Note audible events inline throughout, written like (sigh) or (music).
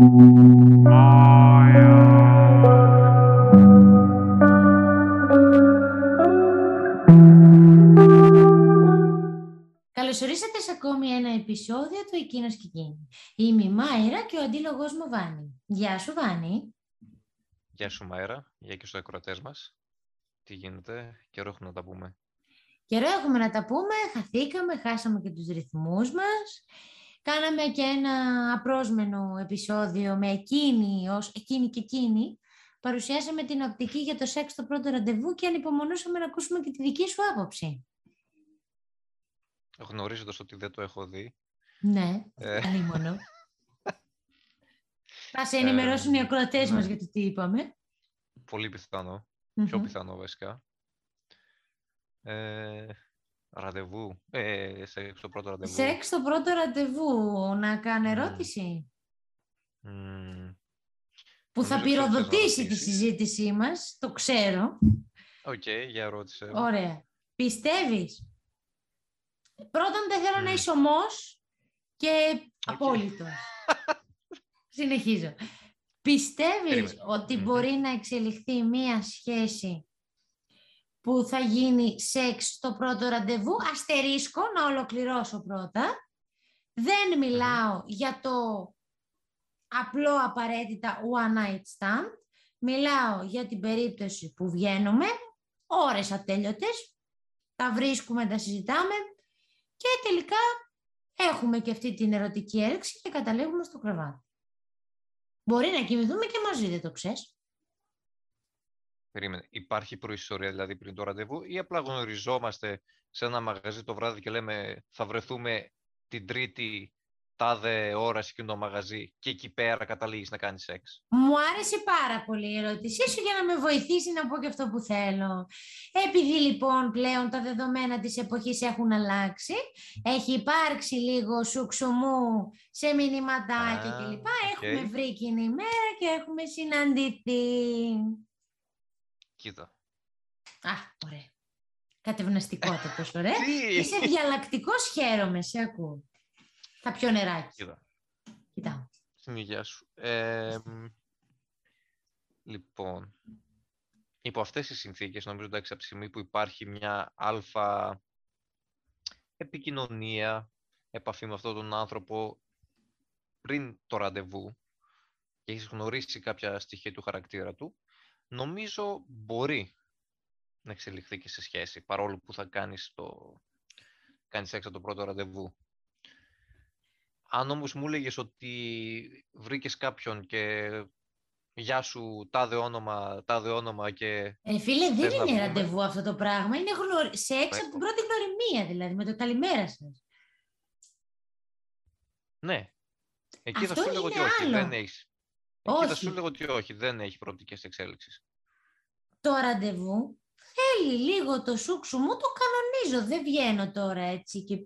Καλωσορίσατε σε ακόμη ένα επεισόδιο του Εκείνος και Εκείνη. Είμαι η Μάιρα και ο αντίλογος μου Βάνη. Γεια σου Βάνη. Γεια σου Μάιρα, γεια και στους ακροατές μας. Τι γίνεται, καιρό έχουμε να τα πούμε. Καιρό έχουμε να τα πούμε, χαθήκαμε, χάσαμε και τους ρυθμούς μας. Κάναμε και ένα απρόσμενο επεισόδιο με εκείνη ως εκείνη και εκείνη. Παρουσιάσαμε την οπτική για το σεξ στο πρώτο ραντεβού και ανυπομονούσαμε να ακούσουμε και τη δική σου άποψη. Γνωρίζοντας ότι δεν το έχω δει. Ναι, Ε. ανήμωνο. (laughs) Θα σε ενημερώσουν οι ακροατές ναι. μας για το τι είπαμε. Πολύ πιθανό, πιο Μμμ. πιθανό βασικά. Ε, ραντεβού, ε, σε, στο πρώτο ραντεβού. Σεξ στο πρώτο ραντεβού, να κάνω Μμ. ερώτηση. Μμμ, Που θα Νομίζω ξέρω τι θες να πυροδοτήσει τη ρωτήσεις. συζήτησή μας, το ξέρω. Οκ, για ρώτησε. Ωραία. Πιστεύεις; Πρώτον, δεν θέλω να Μμ. είσαι ωμός και απόλυτος. (laughs) Συνεχίζω. Πιστεύεις Περίμενε. ότι Μμμ. μπορεί να εξελιχθεί μία σχέση που θα γίνει σεξ στο πρώτο ραντεβού, αστερίσκο, να ολοκληρώσω πρώτα. Δεν μιλάω για το απλό απαραίτητα one night stand. Μιλάω για την περίπτωση που βγαίνουμε, ώρες ατέλειωτες, τα βρίσκουμε, τα συζητάμε και τελικά έχουμε και αυτή την ερωτική έλξη και καταλήγουμε στο κρεβάτι. Μπορεί να κοιμηθούμε και μαζί, δεν το ξέρεις. Περίμενε. Υπάρχει προϊστορία δηλαδή πριν το ραντεβού ή απλά γνωριζόμαστε σε ένα μαγαζί το βράδυ και λέμε θα βρεθούμε την τρίτη τάδε ώρα σε εκείνο το μαγαζί και εκεί πέρα καταλήγεις να κάνεις σεξ. Μου άρεσε πάρα πολύ η ερώτησή σου για να με βοηθήσει να πω και αυτό που θέλω. Επειδή λοιπόν πλέον τα δεδομένα της εποχής έχουν αλλάξει, έχει υπάρξει λίγο σουξουμού σε μηνυματάκια Α, κλπ. οκ. Έχουμε βρει κοινή μέρα και έχουμε συναντηθεί. Κοίτα. Α, ωραία. Κατευναστικό το πες, ωραία. Τι! Είσαι διαλλακτικός, χαίρομαι, σε ακούω. Θα πιω νεράκι. Κοίτα. Κοιτάω. Στην υγεία σου. Ε, μ, λοιπόν, υπό αυτές τις συνθήκες, νομίζω εντάξει, από τη στιγμή που υπάρχει μια άλφα επικοινωνία, επαφή με αυτόν τον άνθρωπο πριν το ραντεβού και έχεις γνωρίσει κάποια στοιχεία του χαρακτήρα του, νομίζω μπορεί να εξελιχθεί και σε σχέση, παρόλο που θα κάνεις το κάνεις έξω το πρώτο ραντεβού. Αν όμως μου έλεγες ότι βρήκες κάποιον και γεια σου, τάδε όνομα, τάδε όνομα και Ε, φίλε, δεν Θες να είναι πούμε; ραντεβού αυτό το πράγμα. Είναι γνωρι... σεξ από Έχω. την πρώτη γνωριμία, δηλαδή, με το καλημέρα σας. ναι. Εκεί θα Αυτό σου λέγω ότι είναι όχι, άλλο. δεν έχεις. Εκεί θα Όχι. σου λέγω ότι όχι, δεν έχει προοπτικές εξέλιξης. Το ραντεβού θέλει λίγο το σούξου μου, το κανονίζω. Δεν βγαίνω τώρα έτσι και...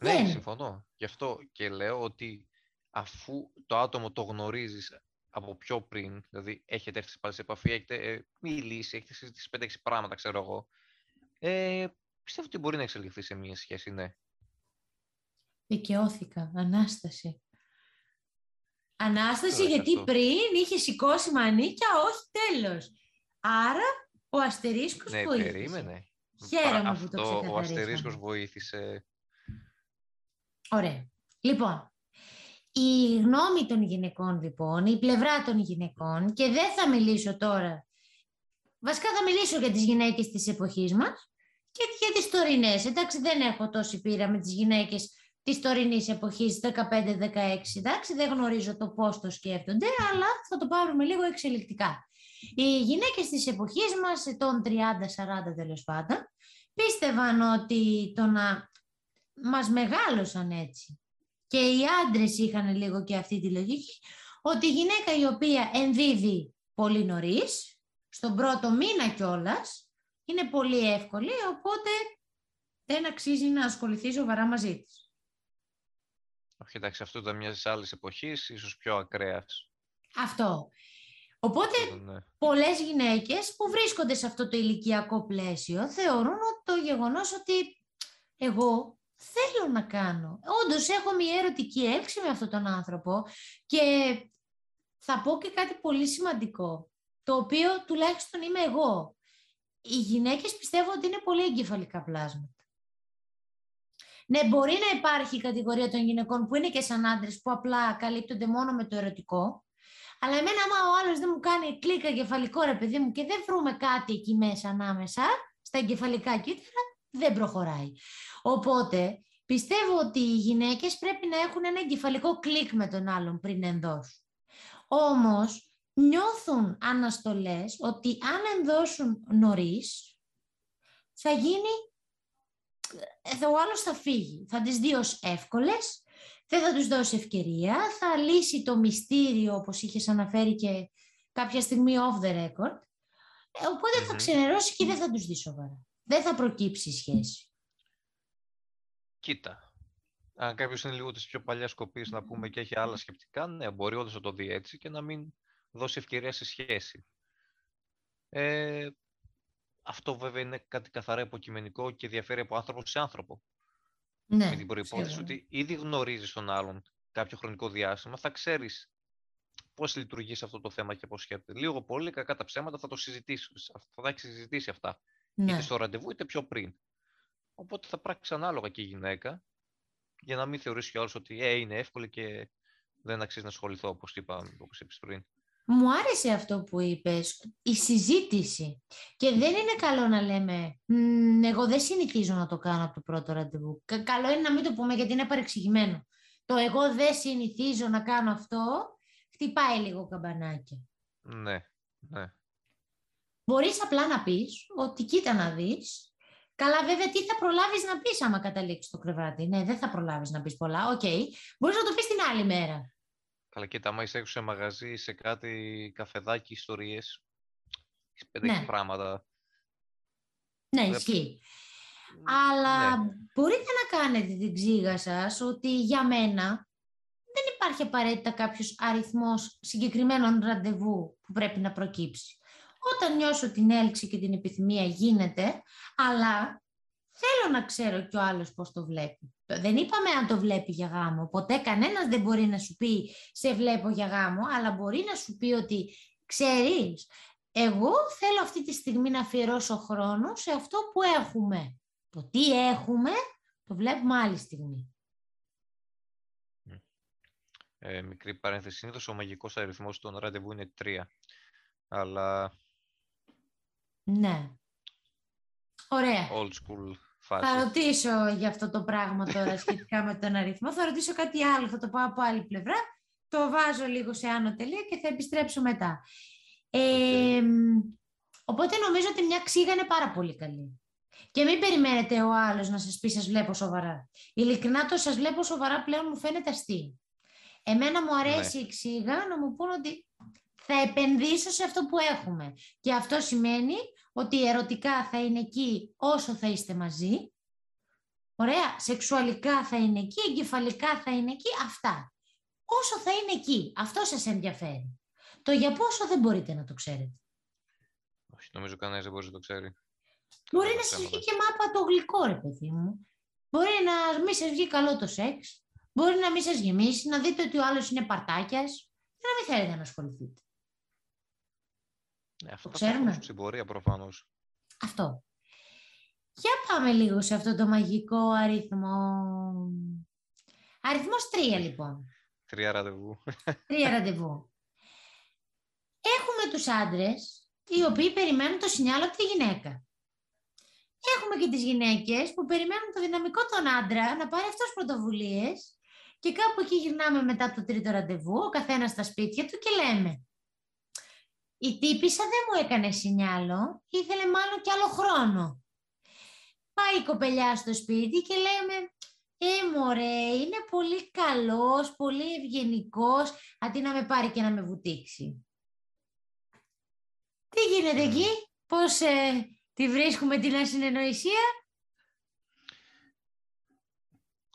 Ναι, Δεν. συμφωνώ. Γι' αυτό και λέω ότι αφού το άτομο το γνωρίζεις από πιο πριν, δηλαδή έχετε έρθει πάλι σε επαφή, έχετε ε, μιλήσει, έχετε συζητήσει 5-6 πράγματα, ξέρω εγώ, ε, πιστεύω ότι μπορεί να εξελιχθεί σε μια σχέση, ναι. Δικαιώθηκα. Ανάσταση. Ανάσταση Ωραίο γιατί αυτό. πριν είχε σηκώσει μανίκια, όχι τέλος. Άρα ο αστερίσκος Ναι, βοήθησε. περίμενε. Χαίρομαι Πρα- που το Αυτό ο ξεκαθαρίσαμε. αστερίσκος βοήθησε. Ωραία. Λοιπόν, η γνώμη των γυναικών λοιπόν, η πλευρά των γυναικών και δεν θα μιλήσω τώρα, βασικά θα μιλήσω για τις γυναίκες της εποχής μας και για τις τωρινές. Εντάξει, δεν έχω τόση πείρα με τις γυναίκες της τωρινής εποχής 15-16, εντάξει, δεν γνωρίζω το πώς το σκέφτονται, αλλά θα το πάρουμε λίγο εξελικτικά. Οι γυναίκες της εποχής μας, των 30-40 τέλος πάντων, πίστευαν ότι το να μας μεγάλωσαν έτσι. Και οι άντρες είχαν λίγο και αυτή τη λογική, ότι η γυναίκα η οποία ενδίδει πολύ νωρίς, στον πρώτο μήνα κιόλας, είναι πολύ εύκολη, οπότε δεν αξίζει να ασχοληθεί σοβαρά μαζί της. Όχι, εντάξει, αυτό ήταν μιας άλλης εποχής, ίσως πιο ακραίας. Αυτό. Οπότε Ναι. πολλές γυναίκες που βρίσκονται σε αυτό το ηλικιακό πλαίσιο θεωρούν ότι το γεγονός ότι εγώ θέλω να κάνω. Όντως έχω μια ερωτική έλξη με αυτόν τον άνθρωπο και θα πω και κάτι πολύ σημαντικό, το οποίο τουλάχιστον είμαι εγώ. Οι γυναίκες πιστεύω ότι είναι πολύ εγκεφαλικά πλάσματα. Ναι, μπορεί να υπάρχει η κατηγορία των γυναικών που είναι και σαν άντρες που απλά καλύπτονται μόνο με το ερωτικό. Αλλά εμένα, άμα ο άλλος δεν μου κάνει κλίκα εγκεφαλικό, ρε παιδί μου, και δεν βρούμε κάτι εκεί μέσα ανάμεσα, στα εγκεφαλικά κύτταρα, δεν προχωράει. Οπότε, πιστεύω ότι οι γυναίκες πρέπει να έχουν ένα εγκεφαλικό κλικ με τον άλλον πριν ενδώσουν. Όμως, νιώθουν αναστολές ότι αν ενδώσουν νωρίς, θα γίνει, ε, ο άλλος θα φύγει. Θα τις δει ως εύκολες, δεν θα τους δώσει ευκαιρία, θα λύσει το μυστήριο, όπως είχες αναφέρει και κάποια στιγμή off the record, ε, οποτε θα ξενερώσει και δεν θα τους δει σοβαρά. Δεν θα προκύψει η σχέση. Κοίτα, αν κάποιος είναι λίγο της πιο παλιάς κοπής να πούμε και έχει άλλα σκεπτικά, ναι, μπορεί όντως να το δει έτσι και να μην δώσει ευκαιρία σε σχέση. Ε, αυτό βέβαια είναι κάτι καθαρά υποκειμενικό και διαφέρει από άνθρωπο σε άνθρωπο. Ναι, με την προπόθεση ότι ήδη γνωρίζεις τον άλλον κάποιο χρονικό διάστημα, θα ξέρεις πώς λειτουργείς σε αυτό το θέμα και πώς σκέφτεται. Λίγο πολύ, κακά τα ψέματα θα το συζητήσεις. Θα τα έχεις συζητήσει αυτά. Ναι. Είτε στο ραντεβού είτε πιο πριν. Οπότε θα πράξεις ανάλογα και η γυναίκα για να μην θεωρήσει κιόλας ότι ε, είναι εύκολη και δεν αξίζει να ασχοληθώ, όπως είπα, όπως είπες πριν. Μου άρεσε αυτό που είπες, η συζήτηση. Και δεν είναι καλό να λέμε, εγώ δεν συνηθίζω να το κάνω από το πρώτο ραντεβού. Καλό είναι να μην το πούμε γιατί είναι παρεξηγημένο. Το εγώ δεν συνηθίζω να κάνω αυτό, χτυπάει λίγο καμπανάκι. Ναι, ναι. Μπορείς απλά να πεις ότι κοίτα να δεις, Καλά, βέβαια, τι θα προλάβεις να πεις άμα καταλήξεις το κρεβάτι. Ναι, δεν θα προλάβεις να πεις πολλά. OK. Okay. Μπορείς να το πεις την άλλη μέρα. Καλά, και άμα είσαι έξω σε μαγαζί, σε κάτι καφεδάκι, ιστορίες. Πέντε ναι. πράγματα. Ναι, ισχύει. Αλλά ναι. μπορείτε να κάνετε την ξύγα σας ότι για μένα δεν υπάρχει απαραίτητα κάποιος αριθμός συγκεκριμένων ραντεβού που πρέπει να προκύψει. Όταν νιώσω την έλξη και την επιθυμία γίνεται, αλλά θέλω να ξέρω κι ο άλλος πώς το βλέπει. Δεν είπαμε αν το βλέπει για γάμο. Ποτέ κανένας δεν μπορεί να σου πει σε βλέπω για γάμο, αλλά μπορεί να σου πει ότι ξέρεις, εγώ θέλω αυτή τη στιγμή να αφιερώσω χρόνο σε αυτό που έχουμε. Το τι έχουμε το βλέπουμε άλλη στιγμή. Ε, μικρή παρένθεση. Συνήθως ο μαγικός αριθμός των ραντεβού είναι τρία. Αλλά ναι. Ωραία. Old school φάση. Θα ρωτήσω για αυτό το πράγμα τώρα σχετικά με τον αριθμό. Θα ρωτήσω κάτι άλλο, θα το πάω από άλλη πλευρά. Το βάζω λίγο σε άνω τελεία και θα επιστρέψω μετά. Ε, οπότε νομίζω ότι μια ξύγα είναι πάρα πολύ καλή. Και μην περιμένετε ο άλλος να σας πει σας βλέπω σοβαρά. Ειλικρινά το σας βλέπω σοβαρά πλέον μου φαίνεται αστείο. Εμένα μου αρέσει ναι. η ξύγα να μου πούν ότι θα επενδύσω σε αυτό που έχουμε. Και αυτό σημαίνει ότι ερωτικά θα είναι εκεί όσο θα είστε μαζί. Ωραία, σεξουαλικά θα είναι εκεί, εγκεφαλικά θα είναι εκεί, αυτά. Όσο θα είναι εκεί, αυτό σας ενδιαφέρει. Το για πόσο δεν μπορείτε να το ξέρετε. Όχι, νομίζω κανένας δεν μπορεί να το ξέρει. Μπορεί να σας βγει και μάπα το γλυκό, ρε παιδί μου. Μπορεί να μην σας βγει καλό το σεξ. Μπορεί να μην σας γεμίσει, να δείτε ότι ο άλλος είναι παρτάκιας και να μην θέλετε να ασχοληθείτε. Ναι, αυτό το ξέρουμε. Στην πορεία προφανώς. Αυτό. Για πάμε λίγο σε αυτό το μαγικό αριθμό. Αριθμός 3 λοιπόν. Τρία ραντεβού. Τρία ραντεβού. Έχουμε τους άντρες οι οποίοι περιμένουν το σινιάλο από τη γυναίκα. Έχουμε και τις γυναίκες που περιμένουν το δυναμικό των άντρα να πάρει αυτός πρωτοβουλίες και κάπου εκεί γυρνάμε μετά το τρίτο ραντεβού, ο καθένας στα σπίτια του και λέμε η τύπησα δεν μου έκανε σινιάλο, ήθελε μάλλον κι άλλο χρόνο. Πάει η κοπελιά στο σπίτι και λέμε «Ε, μωρέ, είναι πολύ καλός, πολύ ευγενικός, αντί να με πάρει και να με βουτήξει». Τι γίνεται εκεί, πώς ε, τη βρίσκουμε την ασυνεννοησία;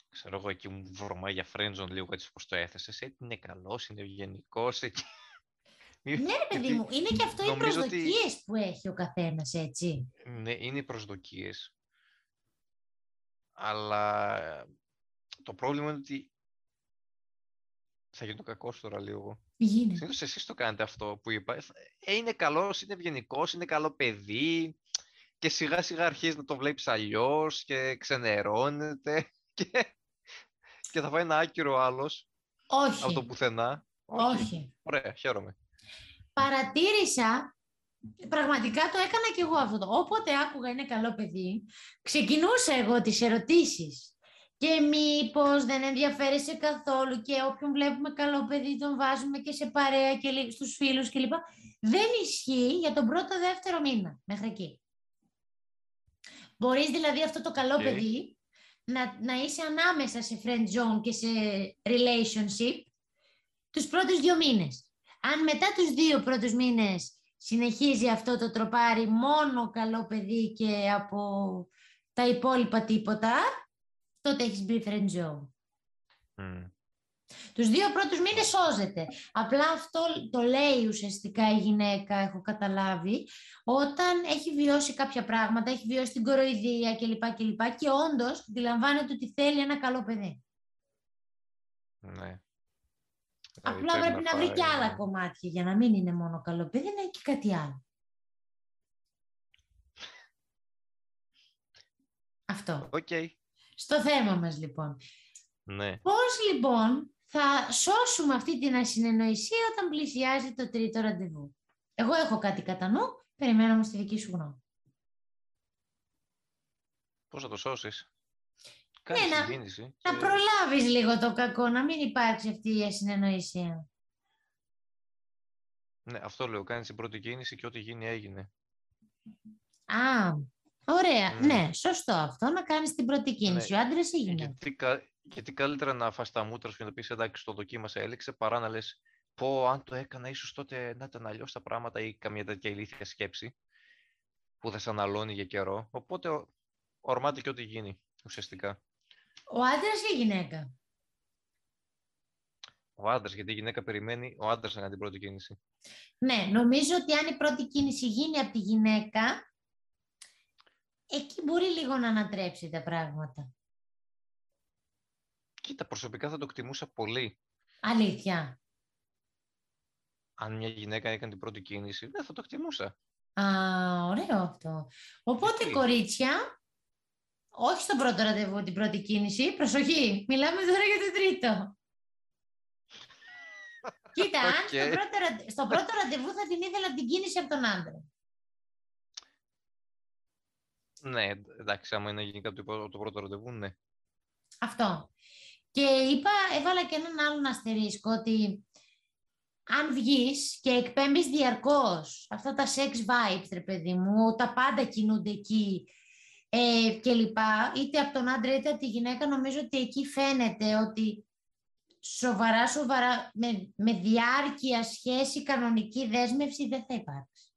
Ξέρω εγώ εκεί μου βρωμάει για φρέντζον λίγο έτσι πώς το έθεσες. Ε, είναι καλός, είναι ευγενικός. Ναι, ρε παιδί μου, είναι και αυτό οι προσδοκίες που έχει ο καθένας, έτσι. Ναι, είναι οι προσδοκίες. Αλλά το πρόβλημα είναι ότι θα γίνει το κακό σου τώρα λίγο. Γίνεται; Συνήθως εσείς το κάνετε αυτό που είπα. Ε, είναι καλός, είναι ευγενικός, είναι καλό παιδί και σιγά σιγά αρχίζεις να το βλέπεις αλλιώς και ξενερώνεται (laughs) και, και θα φάει ένα άκυρο άλλος Όχι. από το πουθενά. Όχι. Ωραία, χαίρομαι. Παρατήρησα, πραγματικά το έκανα κι εγώ αυτό. Όποτε άκουγα είναι καλό παιδί, ξεκινούσα εγώ τις ερωτήσεις. Και μήπως δεν ενδιαφέρεσαι καθόλου και όποιον βλέπουμε καλό παιδί τον βάζουμε και σε παρέα και λί- στους φίλους κλπ. Δεν ισχύει για τον πρώτο δεύτερο μήνα μέχρι εκεί. Μπορείς δηλαδή αυτό το καλό Οκ. παιδί να, να είσαι ανάμεσα σε friend zone και σε relationship τους πρώτους δύο μήνες. Αν μετά τους δύο πρώτους μήνες συνεχίζει αυτό το τροπάρι μόνο καλό παιδί και από τα υπόλοιπα τίποτα, τότε έχεις μπει friend zone. Μμ. Τους δύο πρώτους μήνες σώζεται. Απλά αυτό το λέει ουσιαστικά η γυναίκα, έχω καταλάβει, όταν έχει βιώσει κάποια πράγματα, έχει βιώσει την κοροϊδία κλπ. κλπ. και όντως αντιλαμβάνεται ότι θέλει ένα καλό παιδί. Ναι. Απλά Δηλαδή, πρέπει να βρει φάει- και άλλα κομμάτια για να μην είναι μόνο καλό παιδί, να έχει και κάτι άλλο. Αυτό. Οκ. Στο θέμα μας λοιπόν. Ναι. Πώς λοιπόν θα σώσουμε αυτή την ασυνεννοησία όταν πλησιάζει το τρίτο ραντεβού; Εγώ έχω κάτι κατά νου, περιμένω όμως τη δική σου γνώμη. Πώς θα το σώσεις; Κάνει Ναι, να- συγκίνηση. Να και- προλάβεις λίγο το κακό, να μην υπάρξει αυτή η ασυνεννοησία. Ναι, αυτό λέω. Κάνεις την πρώτη κίνηση και ό,τι γίνει έγινε. Α, ωραία. Μμ. Ναι, σωστό αυτό, να κάνεις την πρώτη κίνηση. Ναι, Ο άντρας ή η γυναίκα. Γιατί, κα- γιατί καλύτερα να φας τα μούτρα σου και να πεις εντάξει το δοκίμασα έλεξε παρά να λες πω αν το έκανα ίσως τότε να ήταν αλλιώς τα πράγματα ή καμία τέτοια ηλίθια σκέψη που θα σε αναλώνει για καιρό. Οπότε ο- ορμάται και ό,τι γίνει ουσιαστικά. Ο άντρας ή η γυναίκα; Ο άντρας, γιατί η γυναίκα περιμένει ο άντρας να κάνει την πρώτη κίνηση. Ναι, νομίζω ότι αν η πρώτη κίνηση γίνει από τη γυναίκα, εκεί μπορεί λίγο να ανατρέψει τα πράγματα. Κοίτα, προσωπικά θα το εκτιμούσα πολύ. Αλήθεια. Αν μια γυναίκα έκανε την πρώτη κίνηση, ναι, θα το εκτιμούσα. Α, ωραίο αυτό. Οπότε, Γιατί; κορίτσια, όχι στον πρώτο ραντεβού την πρώτη κίνηση. Προσοχή. Μιλάμε τώρα για το τρίτο. (laughs) Κοίτα, αν στο πρώτο, ραντεβού θα την ήθελα την κίνηση από τον άντρα. Ναι, εντάξει, άμα είναι γενικά το, το πρώτο ραντεβού, ναι. Αυτό. Και είπα, έβαλα και έναν άλλον αστερίσκο ότι αν βγεις και εκπέμπεις διαρκώς αυτά τα sex vibes, ρε παιδί μου, τα πάντα κινούνται εκεί, ε, και λοιπά, είτε από τον άντρα είτε από τη γυναίκα, νομίζω ότι εκεί φαίνεται ότι σοβαρά, σοβαρά, με, με διάρκεια σχέση, κανονική δέσμευση δεν θα υπάρξει.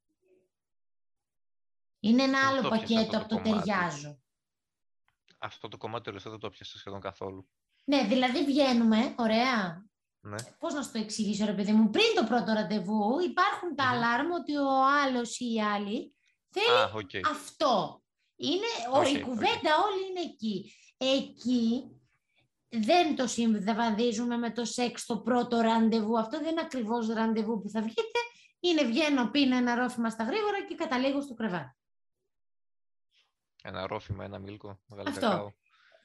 Είναι ένα Δεν άλλο το πιάσα πακέτο αυτό από το το κομμάτι. ταιριάζω. Αυτό το κομμάτι τελευταίο δεν το πιάσα σχεδόν καθόλου. Ναι, δηλαδή βγαίνουμε, ωραία, Ναι. πώς να σου το εξηγήσω ρε παιδί μου, πριν το πρώτο ραντεβού υπάρχουν τα Μμμ. alarm ότι ο άλλος ή η άλλη θέλει Α, οκ. αυτό. Είναι, ο- Οκ, η οκ. κουβέντα όλη είναι εκεί. Εκεί δεν το συμβαδίζουμε με το σεξ το πρώτο ραντεβού. Αυτό δεν είναι ακριβώς ραντεβού που θα βγείτε. Είναι βγαίνω, πίνω ένα ρόφημα στα γρήγορα και καταλήγω στο κρεβάτι. Ένα ρόφημα, ένα μίλκο, μεγάλο Αυτό. κακάο.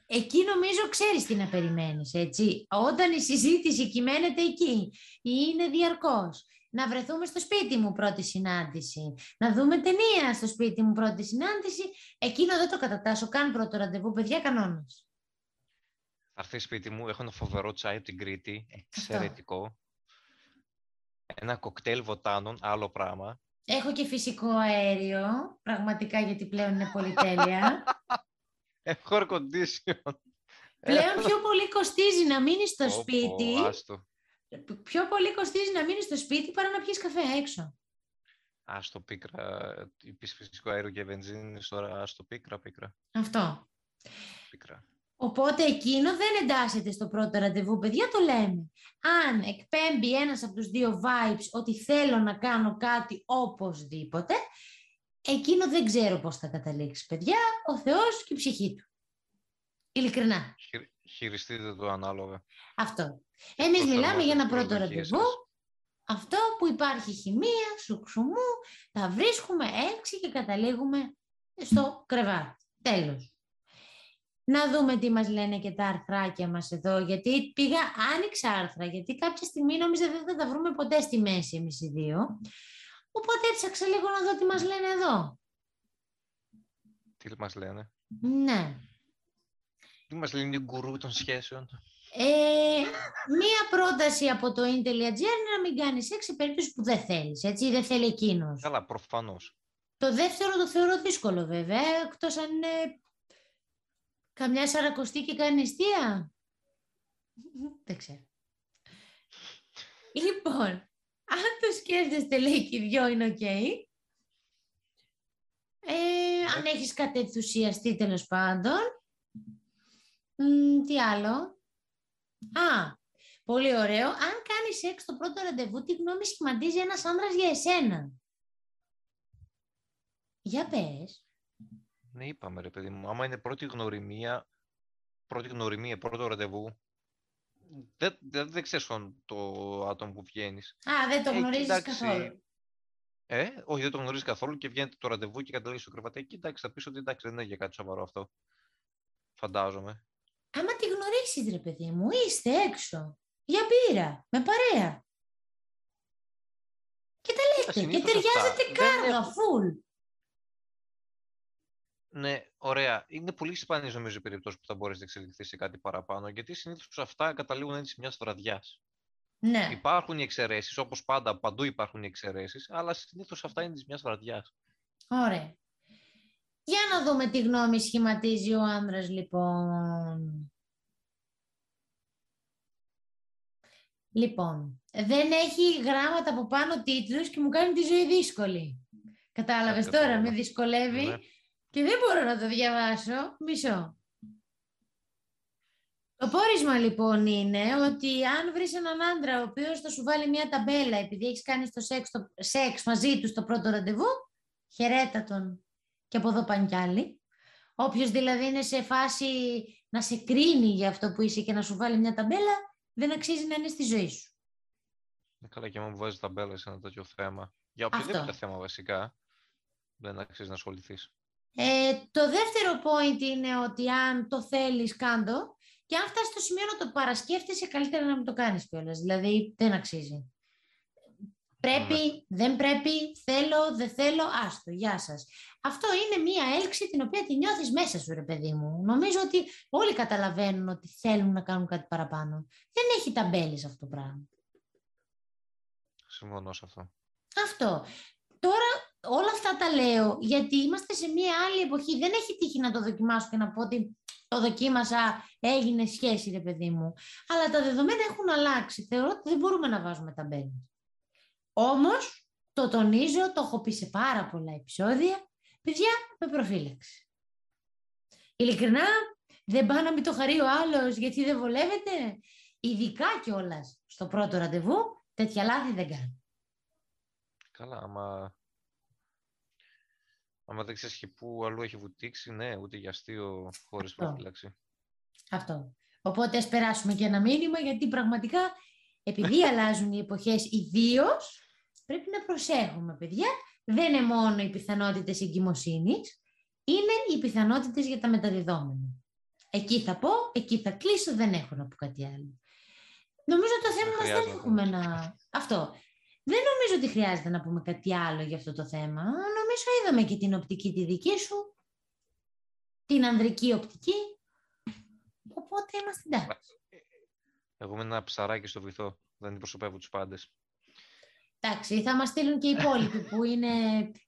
Εκεί νομίζω ξέρεις τι να περιμένεις, έτσι. Όταν η συζήτηση κυμαίνεται εκεί, είναι διαρκώς. Να βρεθούμε στο σπίτι μου πρώτη συνάντηση, να δούμε ταινία στο σπίτι μου πρώτη συνάντηση, εκείνο δεν το κατατάσσω καν πρώτο ραντεβού, παιδιά, κανόνας. Θα έρθει σπίτι μου, έχω ένα φοβερό τσάι από την Κρήτη, εξαιρετικό. Ένα κοκτέιλ βοτάνων, άλλο πράγμα. Έχω και φυσικό αέριο, πραγματικά γιατί πλέον είναι πολυτέλεια. (laughs) Έχω air condition. πλέον πιο πολύ κοστίζει να μείνεις στο Πω, πω, σπίτι, Άστο. Πιο πολύ κοστίζει να μείνεις στο σπίτι παρά να πιεις καφέ έξω. Άστο πίκρα. Είπες φυσικό αέριο και βενζίνης, τώρα άστο πίκρα, πίκρα, Αυτό. πίκρα. Οπότε εκείνο δεν εντάσσεται στο πρώτο ραντεβού, παιδιά, το λέμε. Αν εκπέμπει ένας από τους δύο vibes ότι θέλω να κάνω κάτι οπωσδήποτε, εκείνο δεν ξέρω πώς θα καταλήξει, παιδιά, ο Θεός και η ψυχή του. Ειλικρινά. Χειριστείτε το ανάλογα. Αυτό. Εμείς Πώς μιλάμε για ένα εφαρμόζετε πρώτο την ραντεβού. σας. Αυτό που υπάρχει χημεία, σουξουμού, τα βρίσκουμε έξι και καταλήγουμε στο κρεβάτι. Τέλος. Να δούμε τι μας λένε και τα αρθράκια μας εδώ, γιατί πήγα, άνοιξα άρθρα, γιατί κάποια στιγμή νόμιζα δεν θα τα βρούμε ποτέ στη μέση εμείς οι δύο. Οπότε έψαξα λίγο να δω τι μας λένε εδώ. Τι μας λένε; Ναι. Τι μας λένε οι γκουρού των σχέσεων; Ε, μία πρόταση από το in.gr είναι να μην κάνεις σεξ σε περίπτωση που δεν θέλεις, έτσι, δεν θέλει εκείνος. Καλά, προφανώς. Το δεύτερο το θεωρώ δύσκολο βέβαια, εκτός αν είναι καμιά σαρακοστή και κάνει νηστεία. Δεν ξέρω. Λοιπόν, αν το σκέφτεστε λέει και οι δυο είναι οκ. Ε, αν έχεις κατενθουσιαστεί τέλος πάντων. Μ, τι άλλο; Α, πολύ ωραίο. Αν κάνεις σεξ το πρώτο ραντεβού, τι γνώμη σχηματίζει ένας άνδρας για εσένα; Για πες. Ναι, είπαμε ρε παιδί μου. Άμα είναι πρώτη γνωριμία, πρώτη γνωριμία, πρώτο ραντεβού, δεν, δεν, δεν ξέρεις τον- το άτομο που βγαίνεις. Α, δεν το Ε, γνωρίζεις κοίταξε, καθόλου. Ε, όχι, δεν το γνωρίζεις καθόλου και βγαίνετε το ραντεβού και καταλήγει στο κρεβάτι. Εκεί εντάξει, θα πεις ότι εντάξει, δεν είναι για κάτι σοβαρό αυτό. Φαντάζομαι. Άμα τη γνωρίσεις ρε παιδί μου, είστε έξω. Για μπύρα, με παρέα. Και τα λέτε. Και συνήθως ταιριάζετε αυτά δεν κάργα, έχουν- φουλ. Ναι, ωραία. Είναι πολύ σπάνιε νομίζω οι περιπτώσει που θα μπορέσει να εξελιχθείς σε κάτι παραπάνω, γιατί συνήθως αυτά καταλήγουν έτσι μιας βραδιάς. Ναι. Υπάρχουν οι εξαιρέσεις, όπως πάντα, παντού υπάρχουν οι εξαιρέσεις, αλλά συνήθως αυτά είναι της μιας βραδιάς. Ωραία. Για να δούμε τι γνώμη σχηματίζει ο άνδρας λοιπόν. Λοιπόν, δεν έχει γράμματα από πάνω τίτλους και μου κάνει τη ζωή δύσκολη. Κατάλαβες Ε, τώρα, κατάλαβα. με δυσκολεύει Ναι. και δεν μπορώ να το διαβάσω. Μισό. Το πόρισμα λοιπόν είναι ότι αν βρεις έναν άντρα ο οποίος θα σου βάλει μια ταμπέλα επειδή έχεις κάνει το σεξ, το σεξ μαζί του στο πρώτο ραντεβού, χαιρέτα τον και από εδώ πάνε κι άλλοι. Όποιος δηλαδή είναι σε φάση να σε κρίνει για αυτό που είσαι και να σου βάλει μια ταμπέλα, δεν αξίζει να είναι στη ζωή σου. Είναι καλά και άμα μου βάζεις ταμπέλα σε ένα τέτοιο θέμα. Για οποιοδήποτε Αυτό. θέμα βασικά. Δεν αξίζει να ασχοληθείς. Ε, το δεύτερο point είναι ότι αν το θέλεις κάντο και αν φτάσεις στο σημείο να το παρασκέφτεσαι καλύτερα να μην το κάνεις κιόλας. Δηλαδή δεν αξίζει. Πρέπει, δεν πρέπει, θέλω, δεν θέλω, άστο, γεια σας. Αυτό είναι μία έλξη την οποία τη νιώθεις μέσα σου ρε παιδί μου. Νομίζω ότι όλοι καταλαβαίνουν ότι θέλουν να κάνουν κάτι παραπάνω. Δεν έχει ταμπέλες αυτό το πράγμα. Συμφωνώ σε αυτό. Αυτό. Τώρα όλα αυτά τα λέω γιατί είμαστε σε μία άλλη εποχή. Δεν έχει τύχει να το δοκιμάσω και να πω ότι το δοκίμασα, έγινε σχέση ρε παιδί μου. Αλλά τα δεδομένα έχουν αλλάξει. Θεωρώ ότι δεν μπορούμε να βάζουμε ταμπέλες. Όμως, το τονίζω, το έχω πει σε πάρα πολλά επεισόδια, παιδιά με προφύλαξη. Ειλικρινά, δεν πάω να μην το χαρεί ο άλλος γιατί δεν βολεύεται. Ειδικά κιόλας στο πρώτο ραντεβού, τέτοια λάθη δεν κάνω. Καλά, άμα. Άμα δεν ξέρεις και πού αλλού έχει βουτήξει, ναι, ούτε για αστείο χωρίς Αυτό. προφύλαξη. Αυτό. Οπότε ας περάσουμε και ένα μήνυμα, γιατί πραγματικά, επειδή αλλάζουν οι εποχές ιδίως, πρέπει να προσέχουμε, παιδιά. Δεν είναι μόνο οι πιθανότητες εγκυμοσύνης, είναι οι πιθανότητες για τα μεταδιδόμενα. Εκεί θα πω, εκεί θα κλείσω, δεν έχω να πω κάτι άλλο. Νομίζω το θέμα μας δεν χρειάζεται να έχουμε πούμε. να... Αυτό. Δεν νομίζω ότι χρειάζεται να πούμε κάτι άλλο για αυτό το θέμα. Νομίζω είδαμε και την οπτική τη δική σου, την ανδρική οπτική, οπότε είμαστε εντάξει. Εγώ είμαι ένα ψαράκι στο βυθό. Δεν αντιπροσωπεύω τους πάντες. Εντάξει, θα μας στείλουν και οι υπόλοιποι που είναι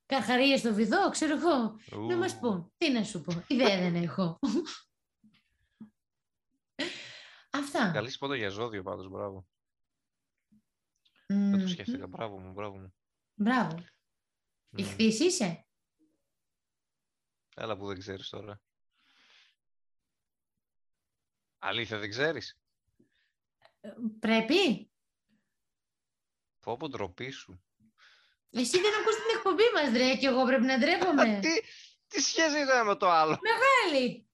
καρχαρίες στο βυθό, ξέρω εγώ. Να μας πούν. Τι να σου πω. Ιδέα δεν έχω. Αυτά. Καλής σπότα για ζώδιο πάντως, μπράβο. Μμμ. Δεν το σκέφτηκα. Μπράβο μου, μπράβο μου. Μπράβο. Μμ. Ηχθής είσαι; Έλα που δεν ξέρεις τώρα. Αλήθεια δεν ξέρεις; Πρέπει; Πω πω ντροπή σου. Εσύ δεν ακούς την εκπομπή μας, ρε, και εγώ πρέπει να ντρέπομαι. (laughs) τι, τι σχέση είναι με το άλλο; Πάλι.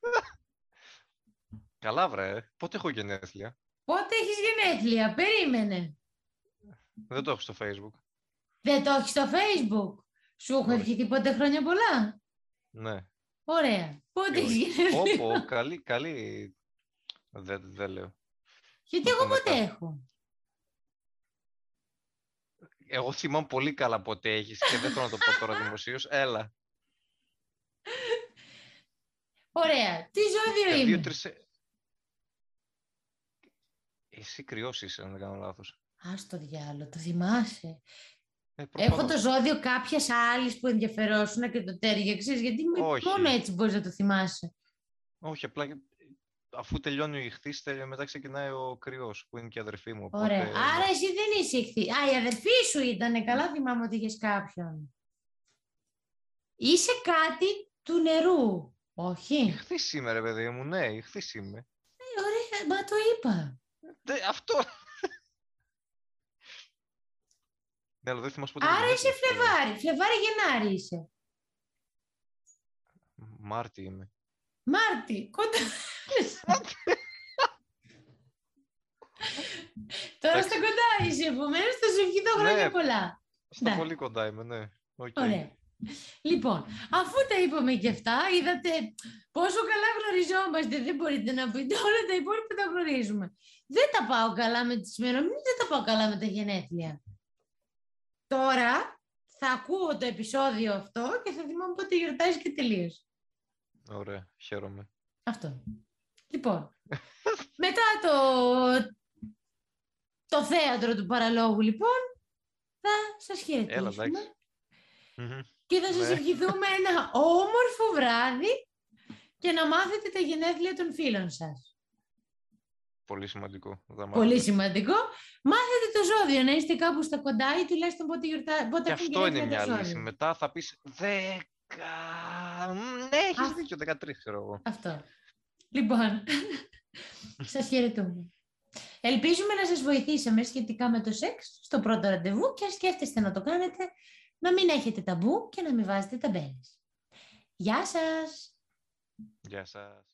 (laughs) Καλά βρε, πότε έχω γενέθλια; Πότε έχεις γενέθλια, περίμενε. Δεν το έχω στο facebook. Δεν το έχεις στο facebook; Σου έχω Όχι. ευχηθεί ποτέ χρόνια πολλά; Ναι. Ωραία. Πότε Ε, έχεις γενέθλια; Όπο, καλή, καλή. Δεν, δεν λέω. Γιατί εγώ το ποτέ μετά. έχω. Εγώ θυμάμαι πολύ καλά ποτέ έχεις και δεν θέλω να το πω τώρα δημοσίως. Έλα. Ωραία. Τι ζώδιο Ε, είμαι; Δύο-τρεις... ε- Εσύ κρυός είσαι, αν δεν κάνω λάθος. Ας το διάλογο, το θυμάσαι. Ε, Έχω προφανώς. το ζώδιο κάποιας άλλης που ενδιαφερόσουν και το τέριαξες, γιατί με- Όχι. μόνο έτσι μπορείς να το θυμάσαι. Όχι, απλά ε, αφού τελειώνει ο ηχθής, τελει- μετά ξεκινάει ο κρυός, που είναι και η αδερφή μου. Ωραία. οπότε- Άρα εσύ δεν είσαι ηχθή. Α, η αδερφή σου ήταν. Καλά θυμάμαι ότι είχες κάποιον. Είσαι κάτι του νερού. Όχι; Ηχθής είμαι, ρε παιδί μου, ναι, Ιχθύς είμαι. Ε, ωραία, μα το είπα. Δε, αυτό. (laughs) ναι, αλλά δεν θυμάσαι ποτέ. Άρα γενέθλια, είσαι αυτό. Φλεβάρι. Φλεβάρι Γενάρη είσαι. Μάρτι είμαι. Μάρτι. Κοντά. (laughs) Τώρα στα Εντάξει. κοντά είσαι. Επομένως θα σου ευχηθώ χρόνια Ναι. πολλά. Στα Ναι. πολύ κοντά είμαι, ναι. Οκ. Ωραία. Λοιπόν, αφού τα είπαμε και αυτά, είδατε πόσο καλά γνωριζόμαστε. Δεν μπορείτε να πείτε όλα τα υπόλοιπα τα γνωρίζουμε. Δεν τα πάω καλά με τις ημερομηνίες, δεν τα πάω καλά με τα γενέθλια. Τώρα θα ακούω το επεισόδιο αυτό και θα θυμάμαι πότε γιορτάζεις και τελείωσε. Ωραία, χαίρομαι. Αυτό. Λοιπόν, μετά το, το θέατρο του παραλόγου, λοιπόν, θα σας χαιρετήσουμε. εντάξει. Μμμ. και θα σας Ναι. ευχηθούμε ένα όμορφο βράδυ και να μάθετε τα γενέθλια των φίλων σας. Πολύ σημαντικό. θα Πολύ μάθουμε. σημαντικό. Μάθετε το ζώδιο, να είστε κάπου στα κοντά ή τουλάχιστον πότε, γιορτά... πότε Και έχουν αυτό είναι γενέθλια το μια λύση. ζώδιο. Μετά θα πεις 10. Μ, Ναι, έχεις Α. δίκιο, 13 ξέρω εγώ. Αυτό. Λοιπόν, (laughs) σας χαιρετούμε. Ελπίζουμε να σας βοηθήσαμε σχετικά με το σεξ στο πρώτο ραντεβού και αν σκέφτεστε να το κάνετε, να μην έχετε ταμπού και να μην βάζετε ταμπέλες. Γεια σας! Γεια σας.